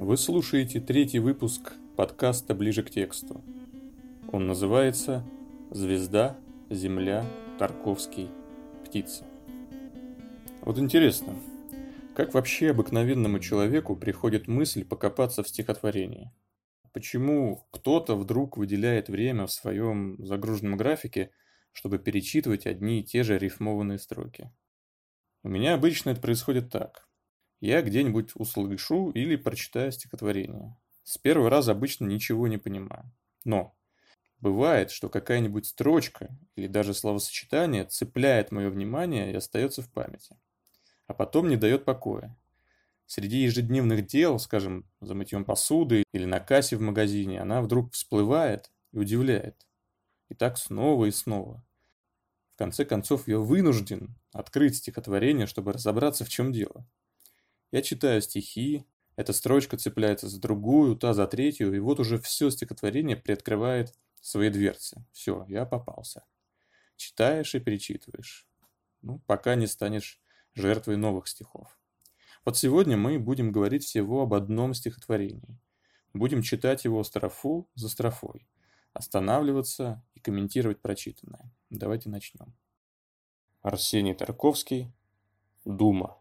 Вы слушаете третий выпуск подкаста «Ближе к тексту». Он называется «Звезда, Земля, Тарковский, Птица». Вот интересно, как вообще обыкновенному человеку приходит мысль покопаться в стихотворении? Почему кто-то вдруг выделяет время в своем загруженном графике, чтобы перечитывать одни и те же рифмованные строки? У меня обычно это происходит так. Я где-нибудь услышу или прочитаю стихотворение. С первого раза обычно ничего не понимаю. Но бывает, что какая-нибудь строчка или даже словосочетание цепляет мое внимание и остается в памяти. А потом не дает покоя. Среди ежедневных дел, скажем, за мытьем посуды или на кассе в магазине, она вдруг всплывает и удивляет. И так снова и снова. В конце концов, я вынужден открыть стихотворение, чтобы разобраться, в чем дело. Я читаю стихи, эта строчка цепляется за другую, та за третью, и вот уже все стихотворение приоткрывает свои дверцы. Все, я попался. Читаешь и перечитываешь. Ну, пока не станешь жертвой новых стихов. Вот сегодня мы будем говорить всего об одном стихотворении. Будем читать его строфу за строфой останавливаться и комментировать прочитанное. Давайте начнем. Арсений Тарковский. Дума.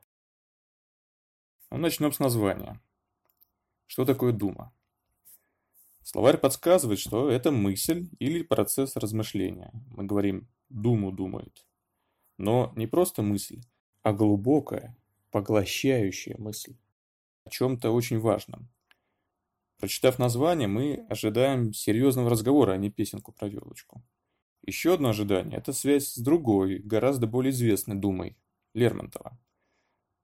Ну, начнем с названия. Что такое дума? Словарь подсказывает, что это мысль или процесс размышления. Мы говорим «думу думает». Но не просто мысль, а глубокая, поглощающая мысль. О чем-то очень важном. Прочитав название, мы ожидаем серьезного разговора, а не песенку про елочку. Еще одно ожидание – это связь с другой, гораздо более известной Думой – Лермонтова.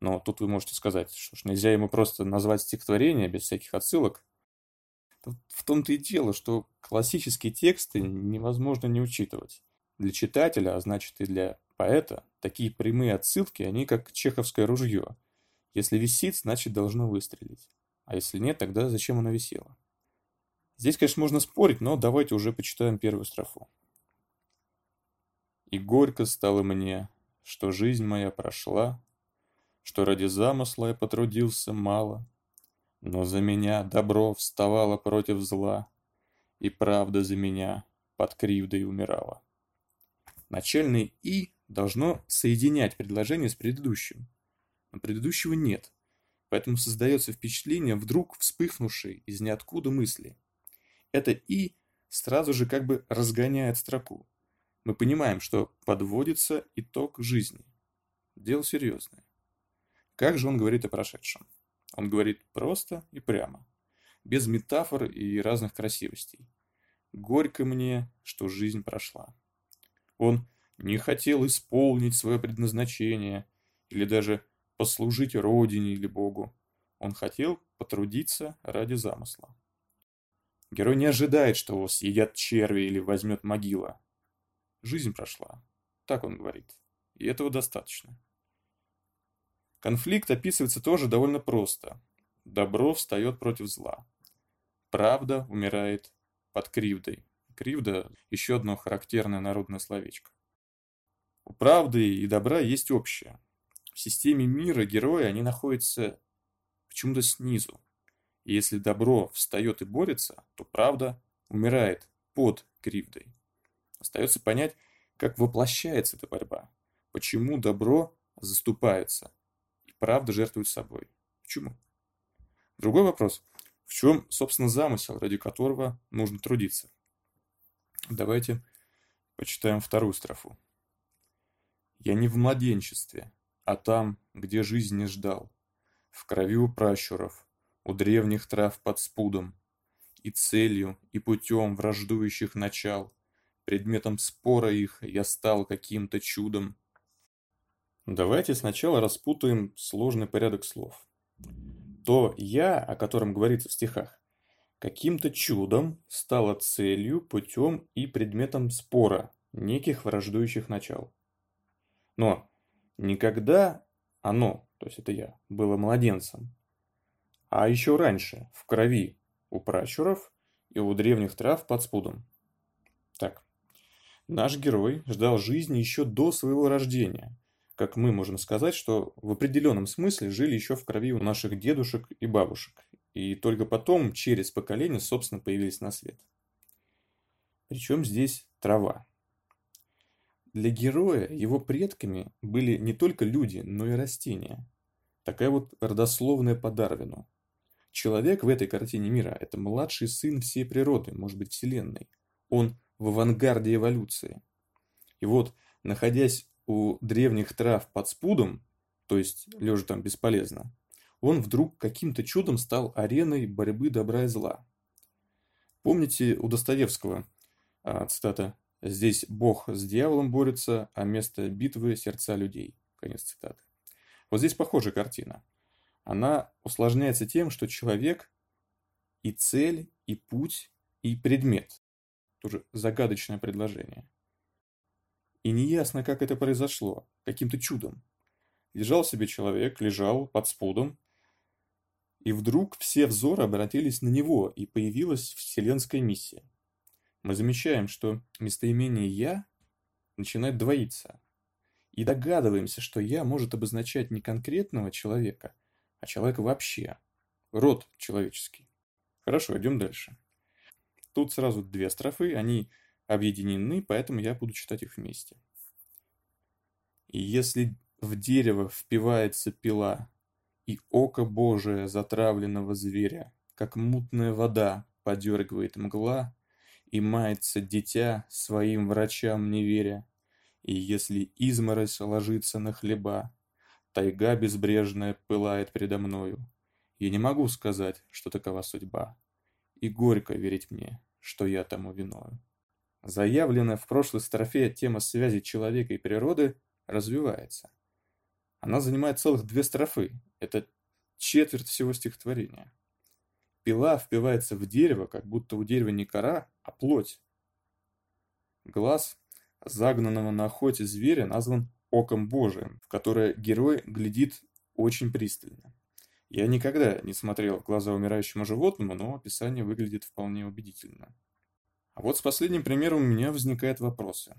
Но тут вы можете сказать, что ж, нельзя ему просто назвать стихотворение без всяких отсылок. В том-то и дело, что классические тексты невозможно не учитывать. Для читателя, а значит и для поэта, такие прямые отсылки, они как чеховское ружье. Если висит, значит должно выстрелить. А если нет, тогда зачем она висела? Здесь, конечно, можно спорить, но давайте уже почитаем первую строфу. И горько стало мне, что жизнь моя прошла, что ради замысла я потрудился мало, но за меня добро вставало против зла, и правда за меня под кривдой умирала. Начальное «и» должно соединять предложение с предыдущим, но предыдущего нет – Поэтому создается впечатление вдруг вспыхнувшей из ниоткуда мысли. Это «и» сразу же как бы разгоняет строку. Мы понимаем, что подводится итог жизни. Дело серьезное. Как же он говорит о прошедшем? Он говорит просто и прямо, без метафор и разных красивостей. Горько мне, что жизнь прошла. Он не хотел исполнить свое предназначение или даже послужить Родине или Богу. Он хотел потрудиться ради замысла. Герой не ожидает, что его съедят черви или возьмет могила. Жизнь прошла. Так он говорит. И этого достаточно. Конфликт описывается тоже довольно просто. Добро встает против зла. Правда умирает под кривдой. Кривда – еще одно характерное народное словечко. У правды и добра есть общее в системе мира герои, они находятся почему-то снизу. И если добро встает и борется, то правда умирает под кривдой. Остается понять, как воплощается эта борьба. Почему добро заступается правда жертвует собой. Почему? Другой вопрос. В чем, собственно, замысел, ради которого нужно трудиться? Давайте почитаем вторую строфу. «Я не в младенчестве, а там, где жизнь не ждал, в крови у пращуров, у древних трав под спудом, и целью, и путем враждующих начал, предметом спора их я стал каким-то чудом. Давайте сначала распутаем сложный порядок слов. То «я», о котором говорится в стихах, каким-то чудом стало целью, путем и предметом спора неких враждующих начал. Но Никогда оно, то есть это я, было младенцем, а еще раньше, в крови у пращуров и у древних трав под спудом. Так, наш герой ждал жизни еще до своего рождения, как мы можем сказать, что в определенном смысле жили еще в крови у наших дедушек и бабушек, и только потом, через поколение, собственно, появились на свет. Причем здесь трава. Для героя его предками были не только люди, но и растения. Такая вот родословная по Дарвину. Человек в этой картине мира – это младший сын всей природы, может быть, Вселенной. Он в авангарде эволюции. И вот, находясь у древних трав под спудом, то есть лежа там бесполезно, он вдруг каким-то чудом стал ареной борьбы добра и зла. Помните у Достоевского а, цитата «Здесь Бог с дьяволом борется, а место битвы – сердца людей». Конец цитаты. Вот здесь похожая картина. Она усложняется тем, что человек и цель, и путь, и предмет. Тоже загадочное предложение. И неясно, как это произошло, каким-то чудом. Лежал себе человек, лежал под спудом, и вдруг все взоры обратились на него, и появилась вселенская миссия. Мы замечаем, что местоимение «я» начинает двоиться. И догадываемся, что «я» может обозначать не конкретного человека, а человека вообще. Род человеческий. Хорошо, идем дальше. Тут сразу две строфы, они объединены, поэтому я буду читать их вместе. И если в дерево впивается пила, и око Божие затравленного зверя, как мутная вода подергивает мгла, и мается дитя своим врачам не веря, и если изморозь ложится на хлеба, тайга безбрежная пылает предо мною, я не могу сказать, что такова судьба, и горько верить мне, что я тому виною. Заявленная в прошлой строфе тема связи человека и природы развивается. Она занимает целых две строфы. Это четверть всего стихотворения. Пила впивается в дерево, как будто у дерева не кора, а плоть. Глаз загнанного на охоте зверя назван оком Божиим, в которое герой глядит очень пристально. Я никогда не смотрел в глаза умирающему животному, но описание выглядит вполне убедительно. А вот с последним примером у меня возникают вопросы.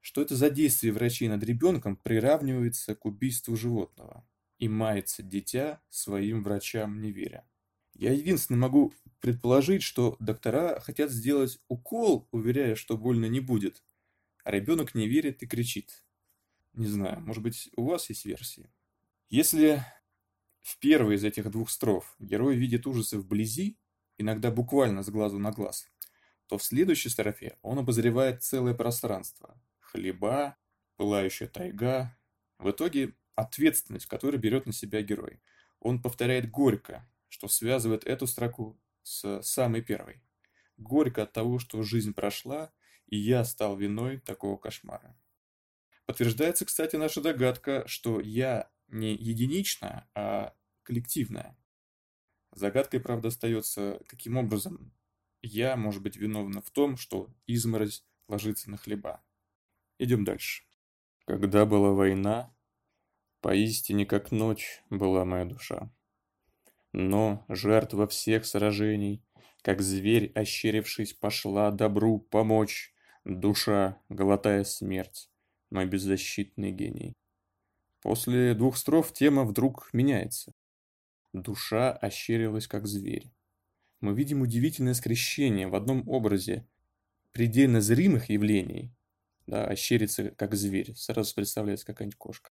Что это за действие врачей над ребенком приравнивается к убийству животного? И мается дитя своим врачам не веря. Я единственно могу предположить, что доктора хотят сделать укол, уверяя, что больно не будет, а ребенок не верит и кричит. Не знаю, может быть, у вас есть версии. Если в первой из этих двух строф герой видит ужасы вблизи, иногда буквально с глазу на глаз, то в следующей строфе он обозревает целое пространство. Хлеба, пылающая тайга. В итоге ответственность, которую берет на себя герой. Он повторяет горько, что связывает эту строку с самой первой. Горько от того, что жизнь прошла, и я стал виной такого кошмара. Подтверждается, кстати, наша догадка, что я не единичная, а коллективная. Загадкой, правда, остается, каким образом я, может быть, виновна в том, что изморозь ложится на хлеба. Идем дальше. Когда была война, поистине как ночь была моя душа. Но жертва всех сражений, как зверь, ощерившись, пошла добру помочь, душа, глотая смерть, мой беззащитный гений. После двух строф тема вдруг меняется. Душа ощерилась, как зверь мы видим удивительное скрещение в одном образе предельно зримых явлений, да, ощерится как зверь, сразу представляется какая-нибудь кошка,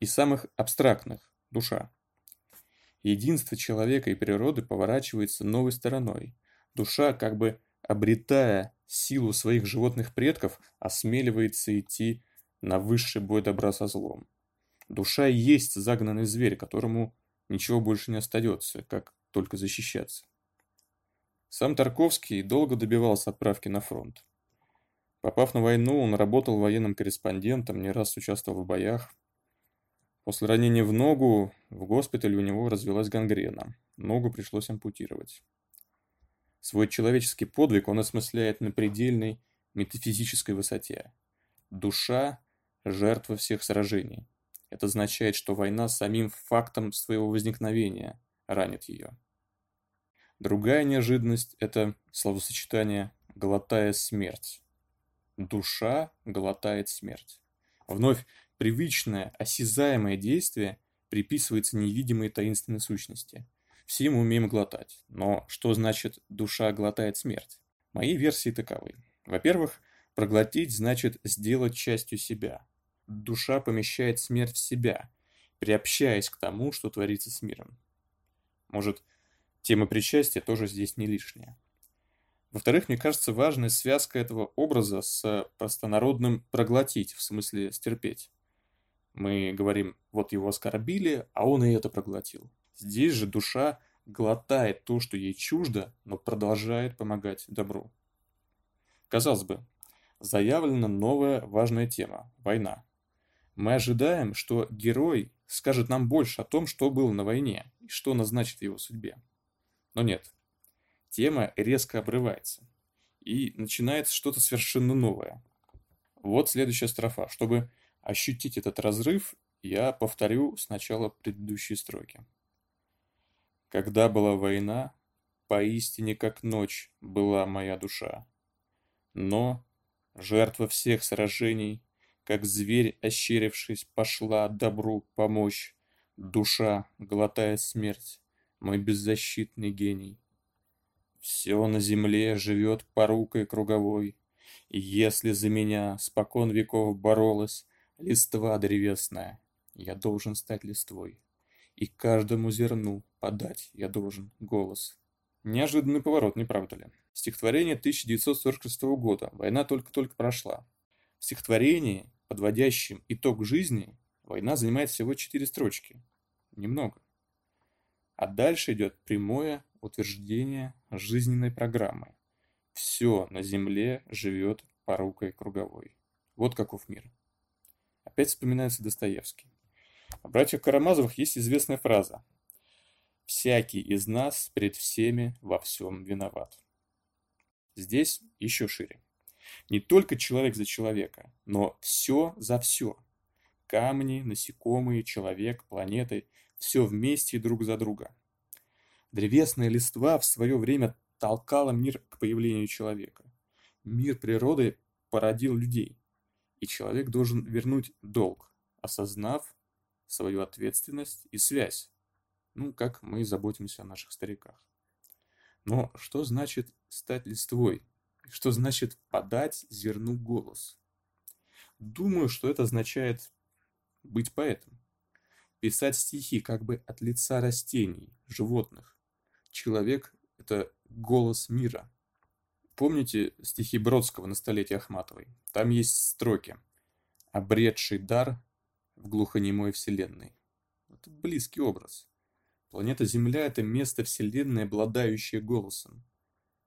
и самых абстрактных – душа. Единство человека и природы поворачивается новой стороной. Душа, как бы обретая силу своих животных предков, осмеливается идти на высший бой добра со злом. Душа и есть загнанный зверь, которому ничего больше не остается, как только защищаться. Сам Тарковский долго добивался отправки на фронт. Попав на войну, он работал военным корреспондентом, не раз участвовал в боях. После ранения в ногу в госпитале у него развелась гангрена. Ногу пришлось ампутировать. Свой человеческий подвиг он осмысляет на предельной метафизической высоте. Душа – жертва всех сражений. Это означает, что война самим фактом своего возникновения ранит ее. Другая неожиданность – это словосочетание «глотая смерть». Душа глотает смерть. Вновь привычное, осязаемое действие приписывается невидимой таинственной сущности. Все мы умеем глотать. Но что значит «душа глотает смерть»? Мои версии таковы. Во-первых, проглотить значит сделать частью себя. Душа помещает смерть в себя, приобщаясь к тому, что творится с миром. Может, тема причастия тоже здесь не лишняя. Во-вторых, мне кажется, важная связка этого образа с простонародным «проглотить», в смысле «стерпеть». Мы говорим, вот его оскорбили, а он и это проглотил. Здесь же душа глотает то, что ей чуждо, но продолжает помогать добру. Казалось бы, заявлена новая важная тема – война. Мы ожидаем, что герой скажет нам больше о том, что было на войне и что назначит его судьбе. Но нет. Тема резко обрывается. И начинается что-то совершенно новое. Вот следующая строфа. Чтобы ощутить этот разрыв, я повторю сначала предыдущие строки. Когда была война, поистине как ночь была моя душа. Но жертва всех сражений, как зверь, ощерившись, пошла добру помочь, душа, глотая смерть, мой беззащитный гений. Все на земле живет порукой круговой, и если за меня спокон веков боролась листва древесная, я должен стать листвой, и каждому зерну подать я должен голос. Неожиданный поворот, не правда ли? Стихотворение 1946 года. Война только-только прошла. В стихотворении, подводящем итог жизни, война занимает всего четыре строчки. Немного. А дальше идет прямое утверждение жизненной программы. Все на Земле живет порукой круговой. Вот каков мир. Опять вспоминается Достоевский. У братьев Карамазовых есть известная фраза «Всякий из нас перед всеми во всем виноват». Здесь еще шире. Не только человек за человека, но все за все. Камни, насекомые, человек, планеты – все вместе друг за друга. Древесная листва в свое время толкала мир к появлению человека. Мир природы породил людей, и человек должен вернуть долг, осознав свою ответственность и связь. Ну, как мы заботимся о наших стариках. Но что значит стать листвой? Что значит подать зерну голос? Думаю, что это означает быть поэтом. Писать стихи как бы от лица растений, животных. Человек – это голос мира. Помните стихи Бродского на столетие Ахматовой? Там есть строки «Обретший дар в глухонемой вселенной». Это близкий образ. Планета Земля – это место Вселенной, обладающее голосом.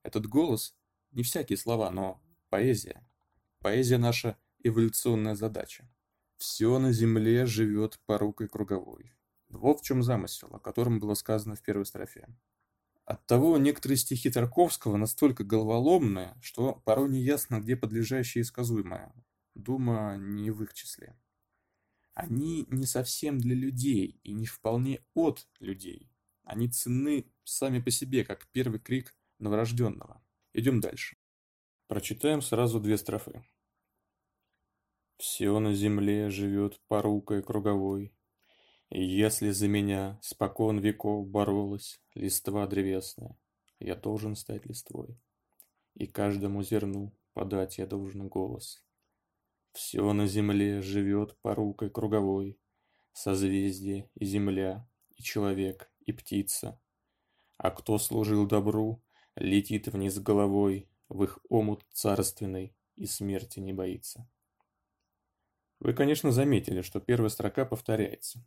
Этот голос – не всякие слова, но поэзия. Поэзия – наша эволюционная задача. Все на Земле живет порукой круговой. Вот в чем замысел, о котором было сказано в первой строфе. Оттого некоторые стихи Тарковского настолько головоломные, что порой не ясно, где подлежащее и сказуемое. Дума не в их числе они не совсем для людей и не вполне от людей. Они ценны сами по себе, как первый крик новорожденного. Идем дальше. Прочитаем сразу две строфы. «Все на земле живет порукой круговой, и если за меня спокон веков боролась листва древесная, я должен стать листвой, и каждому зерну подать я должен голос, все на земле живет порукой круговой, Созвездие и земля, и человек, и птица. А кто служил добру, летит вниз головой В их омут царственный и смерти не боится. Вы, конечно, заметили, что первая строка повторяется.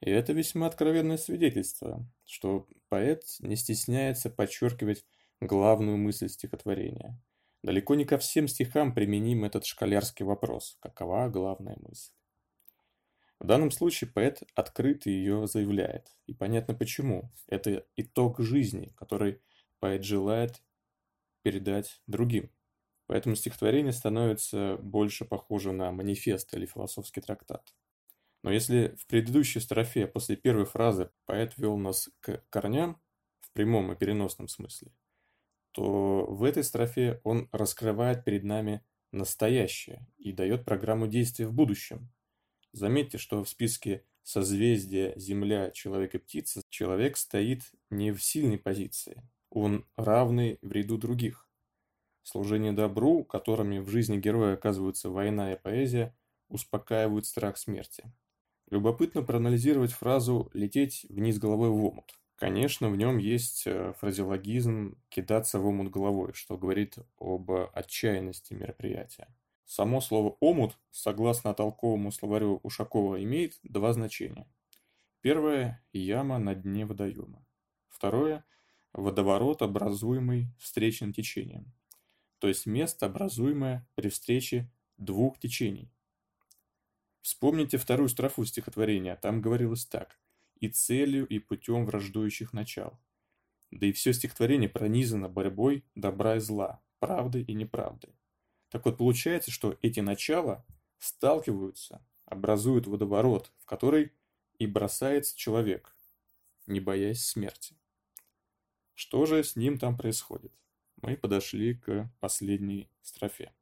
И это весьма откровенное свидетельство, что поэт не стесняется подчеркивать главную мысль стихотворения – Далеко не ко всем стихам применим этот школярский вопрос «какова главная мысль?». В данном случае поэт открыто ее заявляет, и понятно почему. Это итог жизни, который поэт желает передать другим. Поэтому стихотворение становится больше похоже на манифест или философский трактат. Но если в предыдущей строфе после первой фразы поэт вел нас к корням, в прямом и переносном смысле, то в этой строфе он раскрывает перед нами настоящее и дает программу действия в будущем. Заметьте, что в списке созвездия Земля, Человек и Птица человек стоит не в сильной позиции, он равный в ряду других. Служение добру, которыми в жизни героя оказываются война и поэзия, успокаивают страх смерти. Любопытно проанализировать фразу «лететь вниз головой в омут». Конечно, в нем есть э, фразеологизм «кидаться в омут головой», что говорит об отчаянности мероприятия. Само слово «омут», согласно толковому словарю Ушакова, имеет два значения. Первое – яма на дне водоема. Второе – водоворот, образуемый встречным течением, то есть место, образуемое при встрече двух течений. Вспомните вторую строфу стихотворения, там говорилось так «и целью, и путем враждующих начал». Да и все стихотворение пронизано борьбой добра и зла, правды и неправды. Так вот, получается, что эти начала сталкиваются, образуют водоворот, в который и бросается человек, не боясь смерти. Что же с ним там происходит? Мы подошли к последней строфе.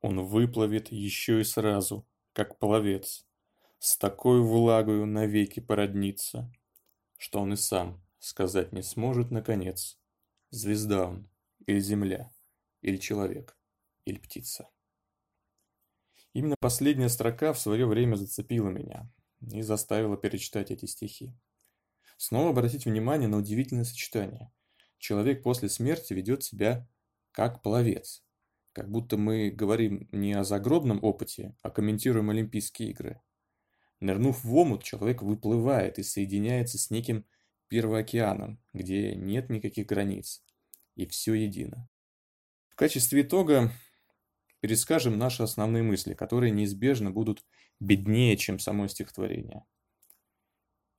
Он выплывет еще и сразу, как пловец, с такой влагою навеки породнится, что он и сам сказать не сможет наконец, звезда он, или земля, или человек, или птица. Именно последняя строка в свое время зацепила меня и заставила перечитать эти стихи. Снова обратить внимание на удивительное сочетание. Человек после смерти ведет себя как пловец, как будто мы говорим не о загробном опыте, а комментируем Олимпийские игры. Нырнув в омут, человек выплывает и соединяется с неким первоокеаном, где нет никаких границ, и все едино. В качестве итога перескажем наши основные мысли, которые неизбежно будут беднее, чем само стихотворение.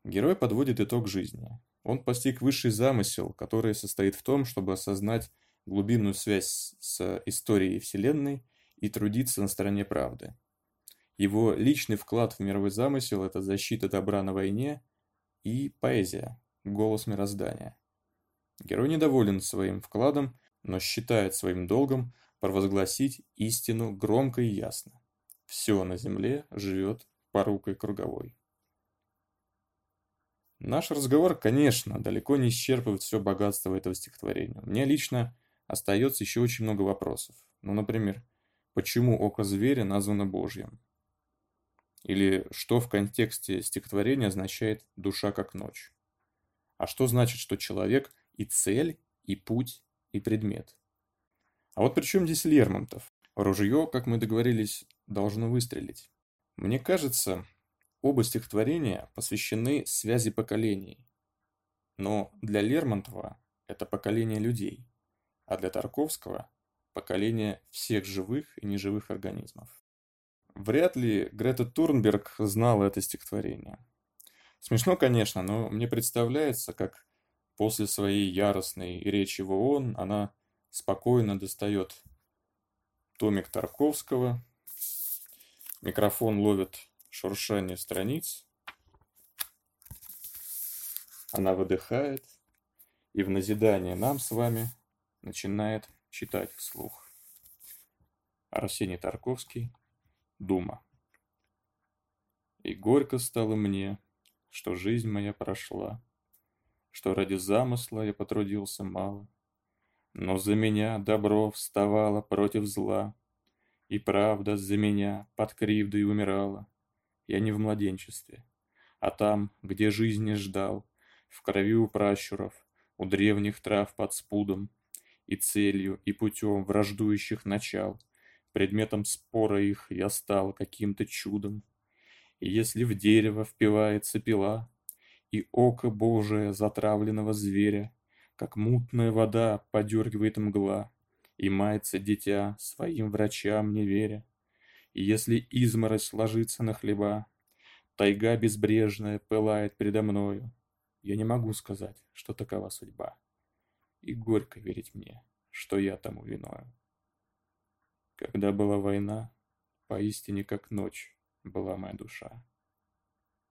Герой подводит итог жизни. Он постиг высший замысел, который состоит в том, чтобы осознать глубинную связь с историей Вселенной и трудиться на стороне правды. Его личный вклад в мировой замысел – это защита добра на войне и поэзия, голос мироздания. Герой недоволен своим вкладом, но считает своим долгом провозгласить истину громко и ясно. Все на земле живет порукой круговой. Наш разговор, конечно, далеко не исчерпывает все богатство этого стихотворения. Мне лично остается еще очень много вопросов. Ну, например, почему око зверя названо Божьим? Или что в контексте стихотворения означает «душа как ночь»? А что значит, что человек и цель, и путь, и предмет? А вот при чем здесь Лермонтов? Ружье, как мы договорились, должно выстрелить. Мне кажется, оба стихотворения посвящены связи поколений. Но для Лермонтова это поколение людей – а для Тарковского – поколение всех живых и неживых организмов. Вряд ли Грета Турнберг знала это стихотворение. Смешно, конечно, но мне представляется, как после своей яростной речи в ООН она спокойно достает томик Тарковского, микрофон ловит шуршание страниц, она выдыхает, и в назидание нам с вами – начинает читать вслух. Арсений Тарковский. Дума. И горько стало мне, что жизнь моя прошла, Что ради замысла я потрудился мало, Но за меня добро вставало против зла, И правда за меня под кривдой умирала. Я не в младенчестве, а там, где жизни ждал, В крови у пращуров, у древних трав под спудом, и целью, и путем враждующих начал. Предметом спора их я стал каким-то чудом. И если в дерево впивается пила, и око Божие затравленного зверя, как мутная вода подергивает мгла, и мается дитя своим врачам не веря, и если изморозь ложится на хлеба, тайга безбрежная пылает предо мною, я не могу сказать, что такова судьба и горько верить мне, что я тому виною. Когда была война, поистине как ночь была моя душа.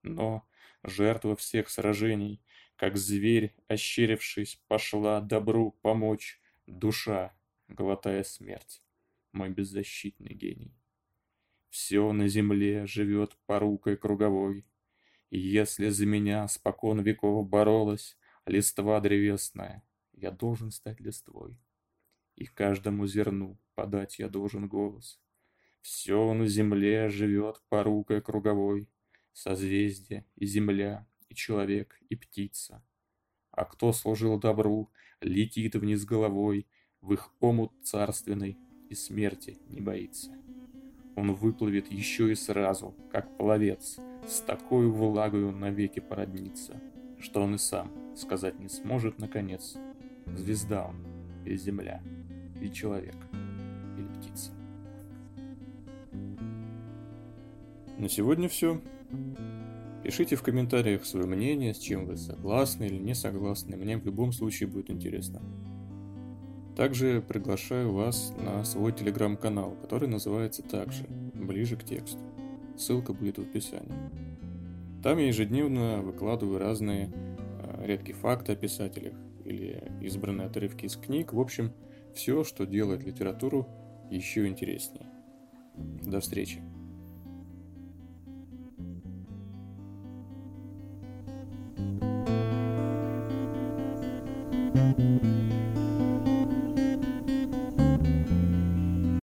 Но жертва всех сражений, как зверь, ощерившись, пошла добру помочь душа, глотая смерть, мой беззащитный гений. Все на земле живет порукой круговой, и если за меня спокон веков боролась листва древесная, я должен стать листвой. И каждому зерну подать я должен голос. Все на земле живет порукой круговой, Созвездие и земля, и человек, и птица. А кто служил добру, летит вниз головой В их омут царственный и смерти не боится. Он выплывет еще и сразу, как пловец, С такой влагою навеки породнится, Что он и сам сказать не сможет наконец, Звезда он или земля, или человек, или птица. На сегодня все. Пишите в комментариях свое мнение, с чем вы согласны или не согласны. Мне в любом случае будет интересно. Также приглашаю вас на свой телеграм-канал, который называется также «Ближе к тексту». Ссылка будет в описании. Там я ежедневно выкладываю разные э, редкие факты о писателях или избранные отрывки из книг. В общем, все, что делает литературу еще интереснее. До встречи.